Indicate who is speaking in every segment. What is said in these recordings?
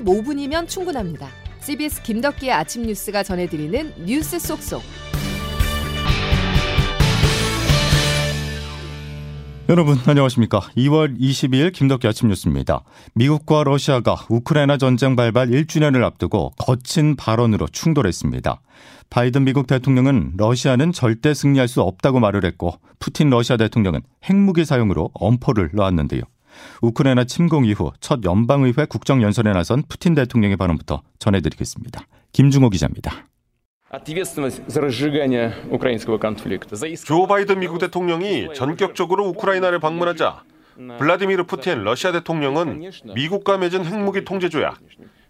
Speaker 1: 15분이면 충분합니다. CBS 김덕기의 아침 뉴스가 전해드리는 뉴스 속속.
Speaker 2: 여러분 안녕하십니까. 2월 22일 김덕기 아침 뉴스입니다. 미국과 러시아가 우크라이나 전쟁 발발 1주년을 앞두고 거친 발언으로 충돌했습니다. 바이든 미국 대통령은 러시아는 절대 승리할 수 없다고 말을 했고 푸틴 러시아 대통령은 핵무기 사용으로 엄포를 놓았는데요. 우크라이나 침공 이후 첫 연방의회 국정연설에 나선 푸틴 대통령의 발언부터 전해드리겠습니다. 김중호 기자입니다.
Speaker 3: 조 바이든 미국 대통령이 전격적으로 우크라이나를 방문하자 블라디미르 푸틴 러시아 대통령은 미국과 맺은 핵무기 통제 조약,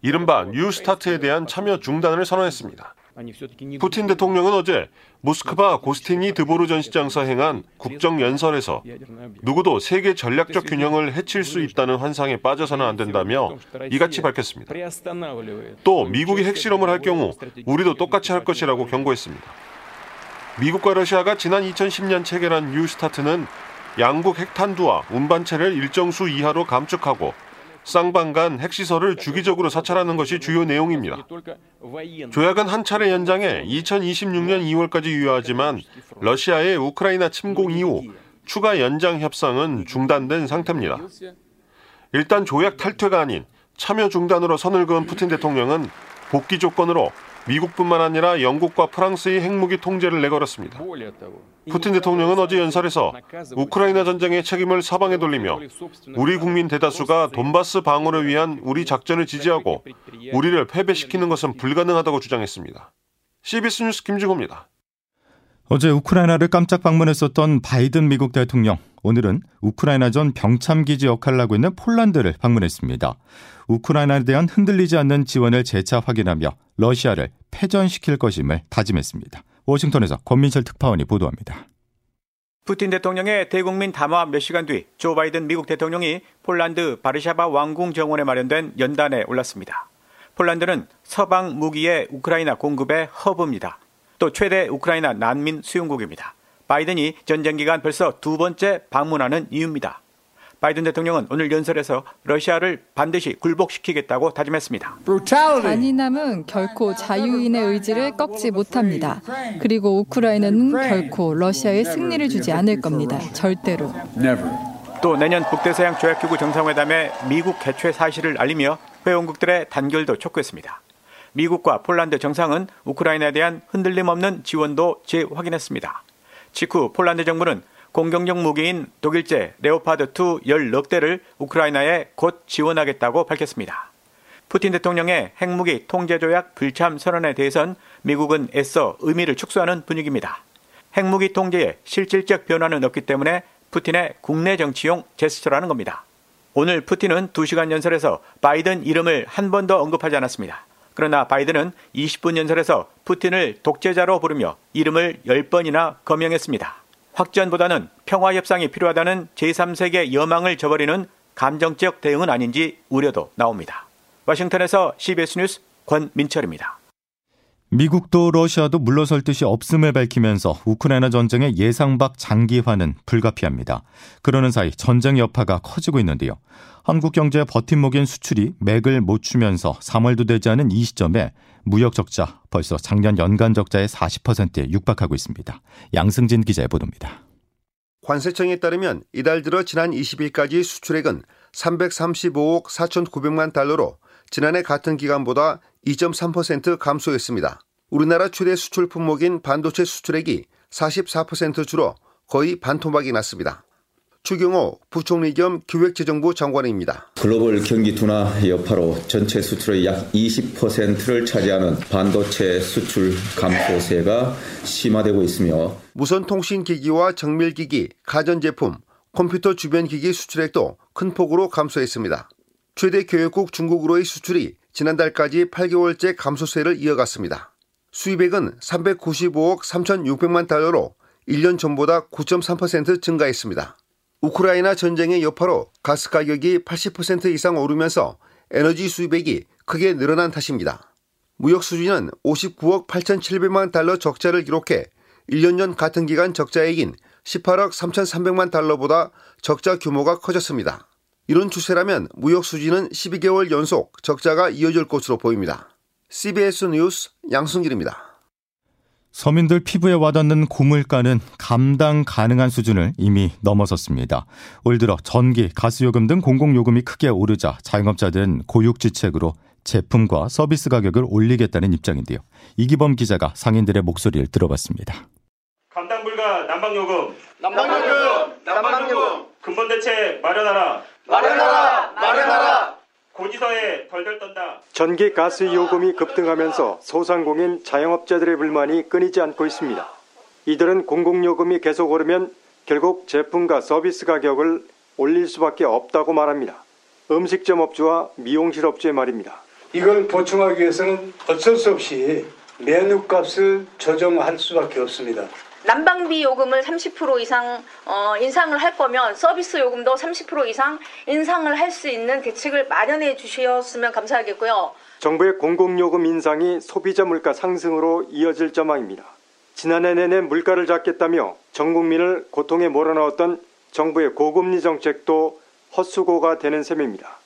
Speaker 3: 이른바 New START에 대한 참여 중단을 선언했습니다. 푸틴 대통령은 어제 모스크바 고스티니 드보르 전시장에서 행한 국정연설에서 누구도 세계 전략적 균형을 해칠 수 있다는 환상에 빠져서는 안 된다며 이같이 밝혔습니다. 또 미국이 핵실험을 할 경우 우리도 똑같이 할 것이라고 경고했습니다. 미국과 러시아가 지난 2010년 체결한 뉴스타트는 양국 핵탄두와 운반체를 일정 수 이하로 감축하고 쌍방간 핵시설을 주기적으로 사찰하는 것이 주요 내용입니다. 조약은 한 차례 연장해 2026년 2월까지 유효하지만 러시아의 우크라이나 침공 이후 추가 연장 협상은 중단된 상태입니다. 일단 조약 탈퇴가 아닌 참여 중단으로 선을 그은 푸틴 대통령은 복귀 조건으로 미국뿐만 아니라 영국과 프랑스의 핵무기 통제를 내걸었습니다. 푸틴 대통령은 어제 연설에서 우크라이나 전쟁의 책임을 서방에 돌리며 우리 국민 대다수가 돈바스 방어를 위한 우리 작전을 지지하고 우리를 패배시키는 것은 불가능하다고 주장했습니다. CBS 뉴스 김주호입니다.
Speaker 2: 어제 우크라이나를 깜짝 방문했었던 바이든 미국 대통령 오늘은 우크라이나 전 병참기지 역할을 하고 있는 폴란드를 방문했습니다. 우크라이나에 대한 흔들리지 않는 지원을 재차 확인하며 러시아를 패전시킬 것임을 다짐했습니다. 워싱턴에서 권민철 특파원이 보도합니다.
Speaker 4: 푸틴 대통령의 대국민 담화 몇 시간 뒤 조 바이든 미국 대통령이 폴란드 바르샤바 왕궁 정원에 마련된 연단에 올랐습니다. 폴란드는 서방 무기의 우크라이나 공급의 허브입니다. 또 최대 우크라이나 난민 수용국입니다. 바이든이 전쟁 기간 벌써 두 번째 방문하는 이유입니다. 바이든 대통령은 오늘 연설에서 러시아를 반드시 굴복시키겠다고 다짐했습니다.
Speaker 5: 잔인함은 결코 자유인의 의지를 꺾지 못합니다. 그리고 우크라이나는 결코 러시아에 승리를 주지 않을 겁니다. 절대로.
Speaker 4: 또 내년 북대서양 조약기구 정상회담에 미국 개최 사실을 알리며 회원국들의 단결도 촉구했습니다. 미국과 폴란드 정상은 우크라이나에 대한 흔들림 없는 지원도 재확인했습니다. 직후 폴란드 정부는 공격용 무기인 독일제 레오파드2 16 대를 우크라이나에 곧 지원하겠다고 밝혔습니다. 푸틴 대통령의 핵무기 통제조약 불참 선언에 대해선 미국은 애써 의미를 축소하는 분위기입니다. 핵무기 통제에 실질적 변화는 없기 때문에 푸틴의 국내 정치용 제스처라는 겁니다. 오늘 푸틴은 2시간 연설에서 바이든 이름을 한 번도 언급하지 않았습니다. 그러나 바이든은 20분 연설에서 푸틴을 독재자로 부르며 이름을 10번이나 거명했습니다. 확전보다는 평화 협상이 필요하다는 제3세계 여망을 저버리는 감정적 대응은 아닌지 우려도 나옵니다. 워싱턴에서 CBS 뉴스 권민철입니다.
Speaker 2: 미국도 러시아도 물러설 뜻이 없음을 밝히면서 우크라이나 전쟁의 예상 밖 장기화는 불가피합니다. 그러는 사이 전쟁 여파가 커지고 있는데요. 한국 경제의 버팀목인 수출이 맥을 못 추면서 3월도 되지 않은 이 시점에 무역 적자 벌써 작년 연간 적자의 40%에 육박하고 있습니다. 양승진 기자의 보도입니다.
Speaker 6: 관세청에 따르면 이달 들어 지난 20일까지 수출액은 335억 4,900만 달러로 지난해 같은 기간보다 2.3% 감소했습니다. 우리나라 최대 수출 품목인 반도체 수출액이 44% 줄어 거의 반토막이 났습니다. 추경호 부총리 겸 기획재정부 장관입니다.
Speaker 7: 글로벌 경기 둔화 여파로 전체 수출의 약 20%를 차지하는 반도체 수출 감소세가 심화되고 있으며
Speaker 6: 무선 통신기기와 정밀기기, 가전제품, 컴퓨터 주변 기기 수출액도 큰 폭으로 감소했습니다. 최대 교역국 중국으로의 수출이 지난달까지 8개월째 감소세를 이어갔습니다. 수입액은 395억 3,600만 달러로 1년 전보다 9.3% 증가했습니다. 우크라이나 전쟁의 여파로 가스 가격이 80% 이상 오르면서 에너지 수입액이 크게 늘어난 탓입니다. 무역 수지는 59억 8,700만 달러 적자를 기록해 1년 전 같은 기간 적자액인 18억 3,300만 달러보다 적자 규모가 커졌습니다. 이런 추세라면 무역 수지는 12개월 연속 적자가 이어질 것으로 보입니다. CBS 뉴스 양승길입니다.
Speaker 2: 서민들 피부에 와닿는 고물가는 감당 가능한 수준을 이미 넘어섰습니다. 올 들어 전기, 가스요금 등 공공요금이 크게 오르자 자영업자들은 고육지책으로 제품과 서비스 가격을 올리겠다는 입장인데요. 이기범 기자가 상인들의 목소리를 들어봤습니다.
Speaker 8: 감당 불가 난방요금,
Speaker 9: 난방요금, 난방요금,
Speaker 8: 근본 대책 마련하라,
Speaker 9: 마련하라, 마련하라.
Speaker 8: 고지서에 덜덜 떤다.
Speaker 10: 전기 가스 요금이 급등하면서 소상공인 자영업자들의 불만이 끊이지 않고 있습니다. 이들은 공공요금이 계속 오르면 결국 제품과 서비스 가격을 올릴 수밖에 없다고 말합니다. 음식점 업주와 미용실 업주의 말입니다.
Speaker 11: 이걸 보충하기 위해서는 어쩔 수 없이 메뉴값을 조정할 수밖에 없습니다.
Speaker 12: 난방비 요금을 30% 이상 어, 인상을 할 거면 서비스 요금도 30% 이상 인상을 할 수 있는 대책을 마련해 주셨으면 감사하겠고요.
Speaker 10: 정부의 공공요금 인상이 소비자 물가 상승으로 이어질 전망입니다. 지난해 내내 물가를 잡겠다며 전 국민을 고통에 몰아넣었던 정부의 고금리 정책도 헛수고가 되는 셈입니다.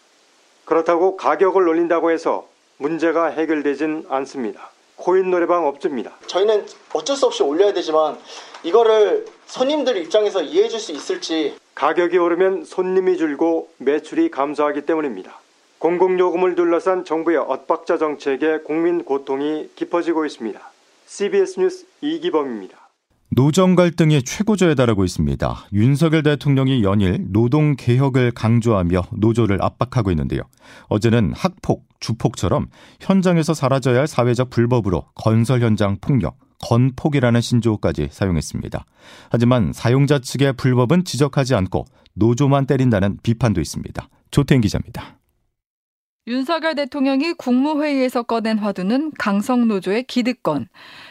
Speaker 10: 그렇다고 가격을 올린다고 해서 문제가 해결되진 않습니다. 코인 노래방 업주입니다.
Speaker 13: 저희는 어쩔 수 없이 올려야 되지만 이거를 손님들 입장에서 이해해 줄 수 있을지
Speaker 10: 가격이 오르면 손님이 줄고 매출이 감소하기 때문입니다. 공공요금을 둘러싼 정부의 엇박자 정책에 국민 고통이 깊어지고 있습니다. CBS 뉴스 이기범입니다.
Speaker 2: 노정 갈등이 최고조에 달하고 있습니다. 윤석열 대통령이 연일 노동 개혁을 강조하며 노조를 압박하고 있는데요. 어제는 학폭, 주폭처럼 현장에서 사라져야 할 사회적 불법으로 건설 현장 폭력, 건폭이라는 신조어까지 사용했습니다. 하지만 사용자 측의 불법은 지적하지 않고 노조만 때린다는 비판도 있습니다. 조태인 기자입니다.
Speaker 5: 윤석열 대통령이 국무회의에서 꺼낸 화두는 강성 노조의 기득권.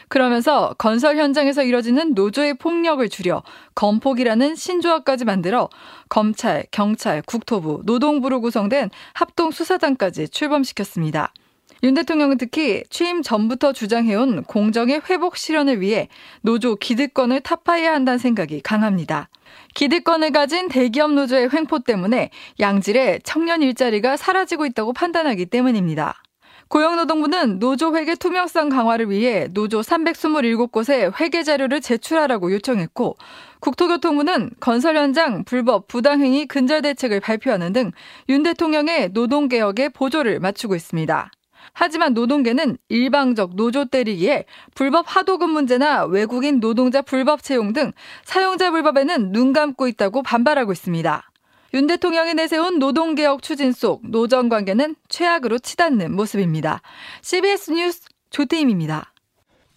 Speaker 5: 그러면서 건설 현장에서 이뤄지는 노조의 폭력을 줄여 건폭이라는 신조어까지 만들어 검찰, 경찰, 국토부, 노동부로 구성된 합동 수사단까지 출범시켰습니다. 윤 대통령은 특히 취임 전부터 주장해온 공정의 회복 실현을 위해 노조 기득권을 타파해야 한다는 생각이 강합니다. 기득권을 가진 대기업 노조의 횡포 때문에 양질의 청년 일자리가 사라지고 있다고 판단하기 때문입니다. 고용노동부는 노조 회계 투명성 강화를 위해 노조 327곳에 회계 자료를 제출하라고 요청했고 국토교통부는 건설 현장 불법 부당행위 근절 대책을 발표하는 등 윤 대통령의 노동개혁에 보조를 맞추고 있습니다. 하지만 노동계는 일방적 노조 때리기에 불법 하도급 문제나 외국인 노동자 불법 채용 등 사용자 불법에는 눈 감고 있다고 반발하고 있습니다. 윤 대통령이 내세운 노동개혁 추진 속 노정 관계는 최악으로 치닫는 모습입니다. CBS 뉴스 조태임입니다.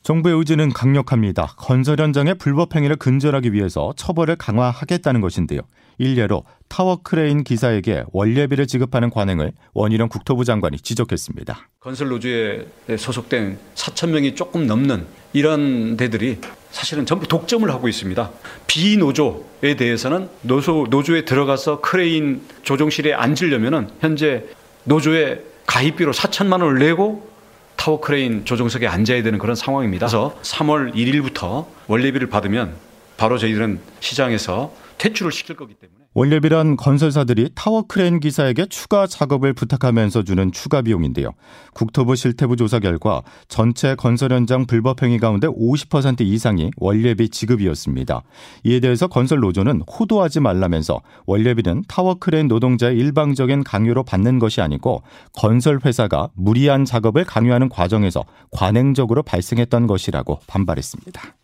Speaker 2: 정부의 의지는 강력합니다. 건설 현장의 불법 행위를 근절하기 위해서 처벌을 강화하겠다는 것인데요. 일례로 타워 크레인 기사에게 월례비를 지급하는 관행을 원희룡 국토부 장관이 지적했습니다.
Speaker 14: 건설 노조에 소속된 4천 명이 조금 넘는 이런 데들이 사실은 전부 독점을 하고 있습니다. 비노조에 대해서는 노조, 노조에 들어가서 크레인 조종실에 앉으려면 현재 노조에 가입비로 4천만 원을 내고 타워 크레인 조종석에 앉아야 되는 그런 상황입니다. 그래서 3월 1일부터 월례비를 받으면 바로 저희들은 시장에서 퇴출을 시킬 거기 때문에
Speaker 2: 월례비란 건설사들이 타워 크레인 기사에게 추가 작업을 부탁하면서 주는 추가 비용인데요. 국토부 실태부 조사 결과 전체 건설 현장 불법 행위 가운데 50% 이상이 월례비 지급이었습니다. 이에 대해서 건설 노조는 호도하지 말라면서 월례비는 타워 크레인 노동자의 일방적인 강요로 받는 것이 아니고 건설 회사가 무리한 작업을 강요하는 과정에서 관행적으로 발생했던 것이라고 반발했습니다.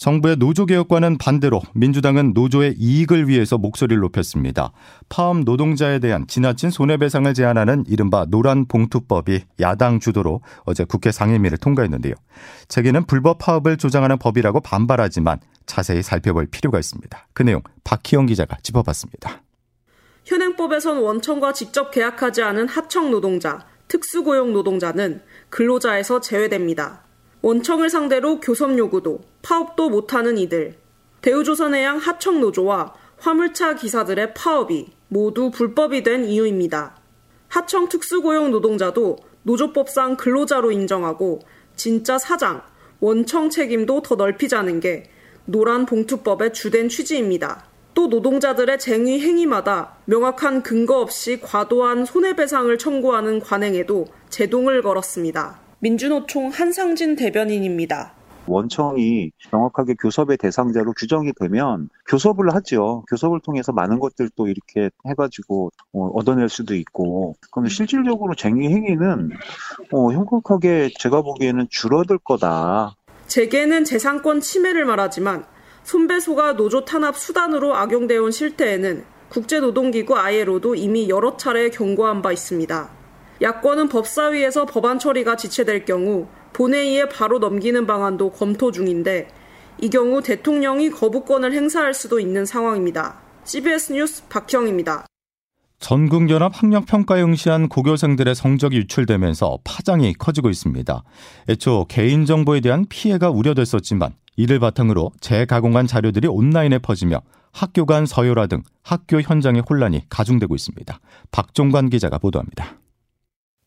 Speaker 2: 정부의 노조 개혁과는 반대로 민주당은 노조의 이익을 위해서 목소리를 높였습니다. 파업 노동자에 대한 지나친 손해배상을 제한하는 이른바 노란 봉투법이 야당 주도로 어제 국회 상임위를 통과했는데요. 재계는 불법 파업을 조장하는 법이라고 반발하지만 자세히 살펴볼 필요가 있습니다. 그 내용 박희영 기자가 짚어봤습니다.
Speaker 15: 현행법에선 원청과 직접 계약하지 않은 하청 노동자, 특수고용 노동자는 근로자에서 제외됩니다. 원청을 상대로 교섭 요구도 파업도 못하는 이들. 대우조선해양 하청노조와 화물차 기사들의 파업이 모두 불법이 된 이유입니다. 하청 특수고용 노동자도 노조법상 근로자로 인정하고 진짜 사장, 원청 책임도 더 넓히자는 게 노란 봉투법의 주된 취지입니다. 또 노동자들의 쟁의 행위마다 명확한 근거 없이 과도한 손해배상을 청구하는 관행에도 제동을 걸었습니다. 민주노총 한상진 대변인입니다.
Speaker 16: 원청이 명확하게 교섭의 대상자로 규정이 되면 교섭을 하죠. 교섭을 통해서 많은 것들도 이렇게 해가지고 어, 얻어낼 수도 있고. 그럼 실질적으로 쟁의 행위는 어, 현격하게 제가 보기에는 줄어들 거다.
Speaker 15: 재계는 재산권 침해를 말하지만 손배소가 노조 탄압 수단으로 악용되어 온 실태에는 국제노동기구 ILO도 이미 여러 차례 경고한 바 있습니다. 야권은 법사위에서 법안 처리가 지체될 경우 본회의에 바로 넘기는 방안도 검토 중인데 이 경우 대통령이 거부권을 행사할 수도 있는 상황입니다. CBS 뉴스 박형입니다.
Speaker 2: 전국연합 학력평가에 응시한 고교생들의 성적이 유출되면서 파장이 커지고 있습니다. 애초 개인정보에 대한 피해가 우려됐었지만 이를 바탕으로 재가공한 자료들이 온라인에 퍼지며 학교 간 서열화 등 학교 현장의 혼란이 가중되고 있습니다. 박종관 기자가 보도합니다.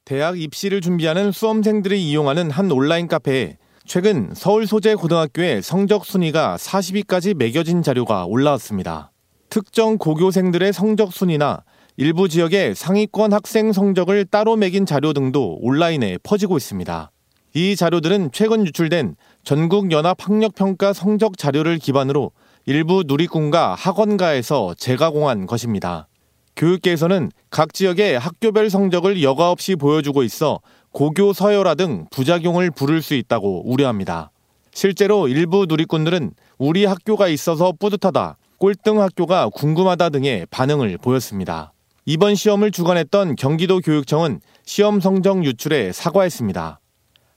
Speaker 17: 대학 입시를 준비하는 수험생들이 이용하는 한 온라인 카페에 최근 서울 소재 고등학교의 성적 순위가 40위까지 매겨진 자료가 올라왔습니다. 특정 고교생들의 성적 순위나 일부 지역의 상위권 학생 성적을 따로 매긴 자료 등도 온라인에 퍼지고 있습니다. 이 자료들은 최근 유출된 전국연합학력평가 성적 자료를 기반으로 일부 누리꾼과 학원가에서 재가공한 것입니다. 교육계에서는 각 지역의 학교별 성적을 여과 없이 보여주고 있어 고교 서열화 등 부작용을 부를 수 있다고 우려합니다. 실제로 일부 누리꾼들은 우리 학교가 있어서 뿌듯하다, 꼴등 학교가 궁금하다 등의 반응을 보였습니다. 이번 시험을 주관했던 경기도 교육청은 시험 성적 유출에 사과했습니다.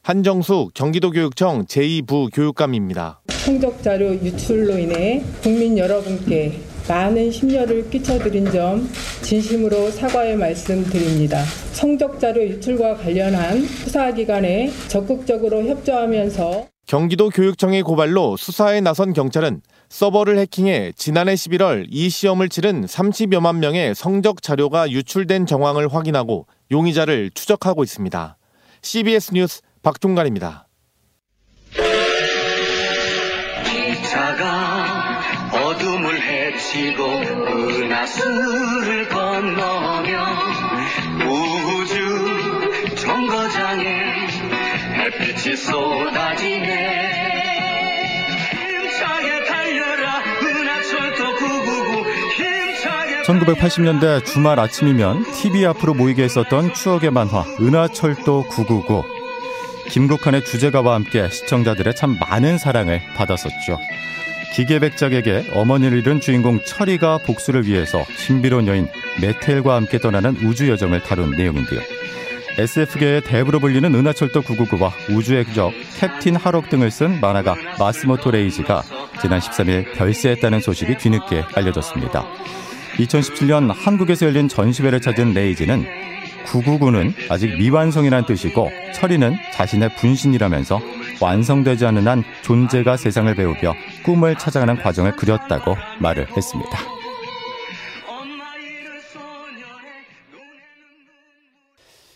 Speaker 17: 한정숙 경기도 교육청 제2부 교육감입니다.
Speaker 18: 성적 자료 유출로 인해 국민 여러분께 많은 심려를 끼쳐드린 점 진심으로 사과의 말씀드립니다. 성적 자료 유출과 관련한 수사기관에 적극적으로 협조하면서
Speaker 17: 경기도 교육청의 고발로 수사에 나선 경찰은 서버를 해킹해 지난해 11월 이 시험을 치른 30여만 명의 성적 자료가 유출된 정황을 확인하고 용의자를 추적하고 있습니다. CBS 뉴스 박종관입니다.
Speaker 19: 헤치고 은하수를 건너며 우주 정거장에 햇빛이 쏟아지네.
Speaker 2: 1980년대 주말 아침이면 TV 앞으로 모이게 했었던 추억의 만화 은하철도 999 김국환의 주제가와 함께 시청자들의 참 많은 사랑을 받았었죠. 기계백작에게 어머니를 잃은 주인공 철이가 복수를 위해서 신비로운 여인 메텔과 함께 떠나는 우주 여정을 다룬 내용인데요. SF계의 대부로 불리는 은하철도 999와 우주의 적 캡틴 하록 등을 쓴 만화가 마스모토 레이지가 지난 13일 별세했다는 소식이 뒤늦게 알려졌습니다. 2017년 한국에서 열린 전시회를 찾은 레이지는 999는 아직 미완성이란 뜻이고 철이는 자신의 분신이라면서 완성되지 않은 한 존재가 세상을 배우며 꿈을 찾아가는 과정을 그렸다고 말을 했습니다.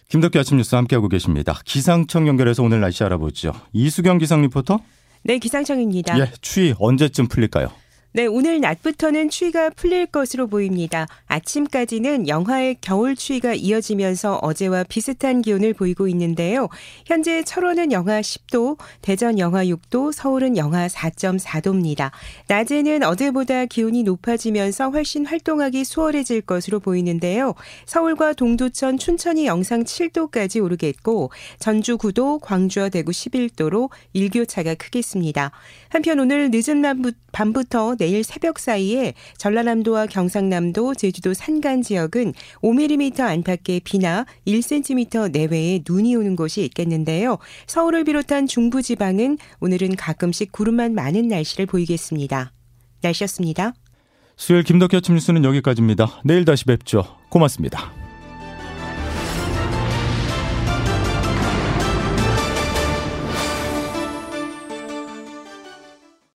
Speaker 2: 김덕기 아침 뉴스 함께하고 계십니다. 기상청 연결해서 오늘 날씨 알아보죠. 이수경 기상 리포터.
Speaker 20: 네, 기상청입니다.
Speaker 2: 예, 추위 언제쯤 풀릴까요?
Speaker 20: 네, 오늘 낮부터는 추위가 풀릴 것으로 보입니다. 아침까지는 영하의 겨울 추위가 이어지면서 어제와 비슷한 기온을 보이고 있는데요. 현재 철원은 영하 10도, 대전 영하 6도, 서울은 영하 4.4도입니다. 낮에는 어제보다 기온이 높아지면서 훨씬 활동하기 수월해질 것으로 보이는데요. 서울과 동두천, 춘천이 영상 7도까지 오르겠고 전주 9도, 광주와 대구 11도로 일교차가 크겠습니다. 한편 오늘 늦은 밤부터 내일 새벽 사이에 전라남도와 경상남도, 제주도 산간 지역은 5mm 안팎의 비나 1cm 내외의 눈이 오는 곳이 있겠는데요. 서울을 비롯한 중부 지방은 오늘은 가끔씩 구름만 많은 날씨를 보이겠습니다. 날씨였습니다.
Speaker 2: 수요일 김덕현 아침 뉴스는 여기까지입니다. 내일 다시 뵙죠. 고맙습니다.